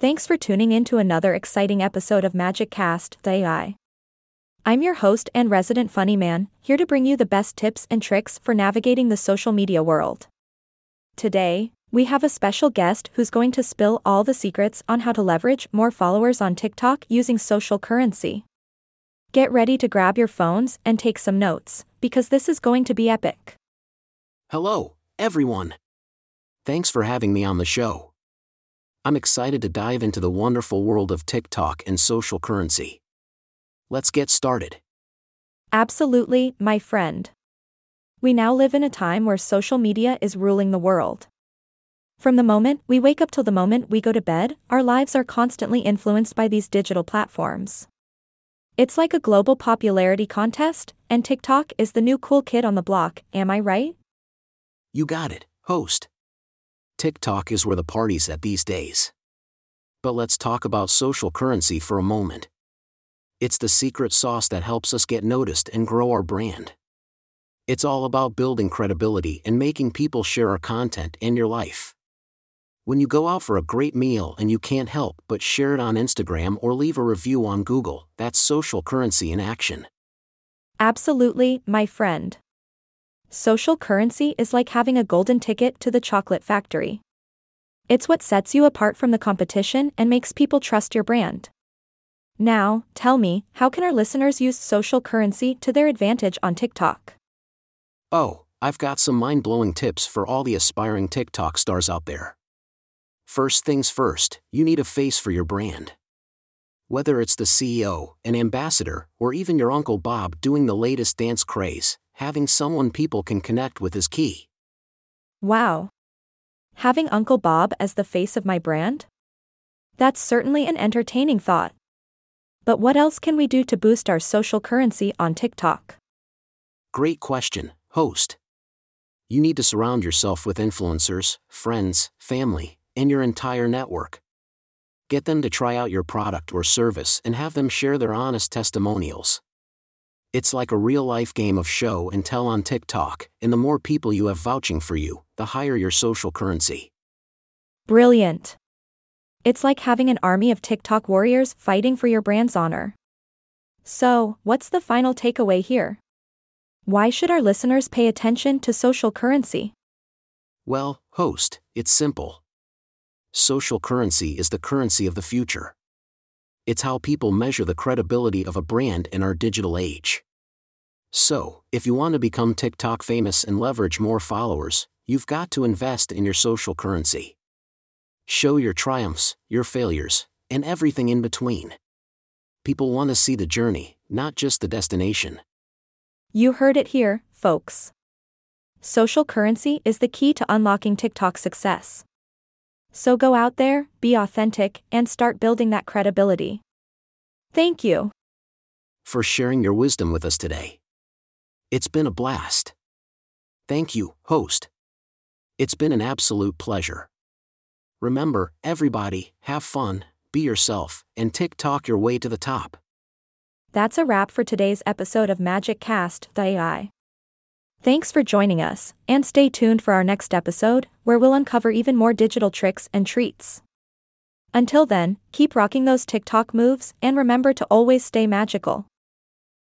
Thanks for tuning in to another exciting episode of Magic Cast, the AI. I'm your host and resident funny man, here to bring you the best tips and tricks for navigating the social media world. Today, we have a special guest who's going to spill all the secrets on how to leverage more followers on TikTok using social currency. Get ready to grab your phones and take some notes, because this is going to be epic. Hello, everyone. Thanks for having me on the show. I'm excited to dive into the wonderful world of TikTok and social currency. Let's get started. Absolutely, my friend. We now live in a time where social media is ruling the world. From the moment we wake up till the moment we go to bed, our lives are constantly influenced by these digital platforms. It's like a global popularity contest, and TikTok is the new cool kid on the block, am I right? You got it, host. TikTok is where the party's at these days. But let's talk about social currency for a moment. It's the secret sauce that helps us get noticed and grow our brand. It's all about building credibility and making people share our content and your life. When you go out for a great meal and you can't help but share it on Instagram or leave a review on Google, that's social currency in action. Absolutely, my friend. Social currency is like having a golden ticket to the chocolate factory. It's what sets you apart from the competition and makes people trust your brand. Now, tell me, how can our listeners use social currency to their advantage on TikTok? Oh, I've got some mind blowing tips for all the aspiring TikTok stars out there. First things first, you need a face for your brand. Whether it's the CEO, an ambassador, or even your Uncle Bob doing the latest dance craze, having someone people can connect with is key. Wow. Having Uncle Bob as the face of my brand? That's certainly an entertaining thought. But what else can we do to boost our social currency on TikTok? Great question, host. You need to surround yourself with influencers, friends, family, and your entire network. Get them to try out your product or service and have them share their honest testimonials. It's like a real life game of show and tell on TikTok, and the more people you have vouching for you, the higher your social currency. Brilliant. It's like having an army of TikTok warriors fighting for your brand's honor. So, what's the final takeaway here? Why should our listeners pay attention to social currency? Well, host, it's simple social currency is the currency of the future. It's how people measure the credibility of a brand in our digital age. So, if you want to become TikTok famous and leverage more followers, you've got to invest in your social currency. Show your triumphs, your failures, and everything in between. People want to see the journey, not just the destination. You heard it here, folks. Social currency is the key to unlocking TikTok success. So go out there, be authentic, and start building that credibility. Thank you for sharing your wisdom with us today. It's been a blast. Thank you, host. It's been an absolute pleasure. Remember, everybody, have fun, be yourself, and TikTok your way to the top. That's a wrap for today's episode of Magic Cast, the AI. Thanks for joining us, and stay tuned for our next episode, where we'll uncover even more digital tricks and treats. Until then, keep rocking those TikTok moves and remember to always stay magical.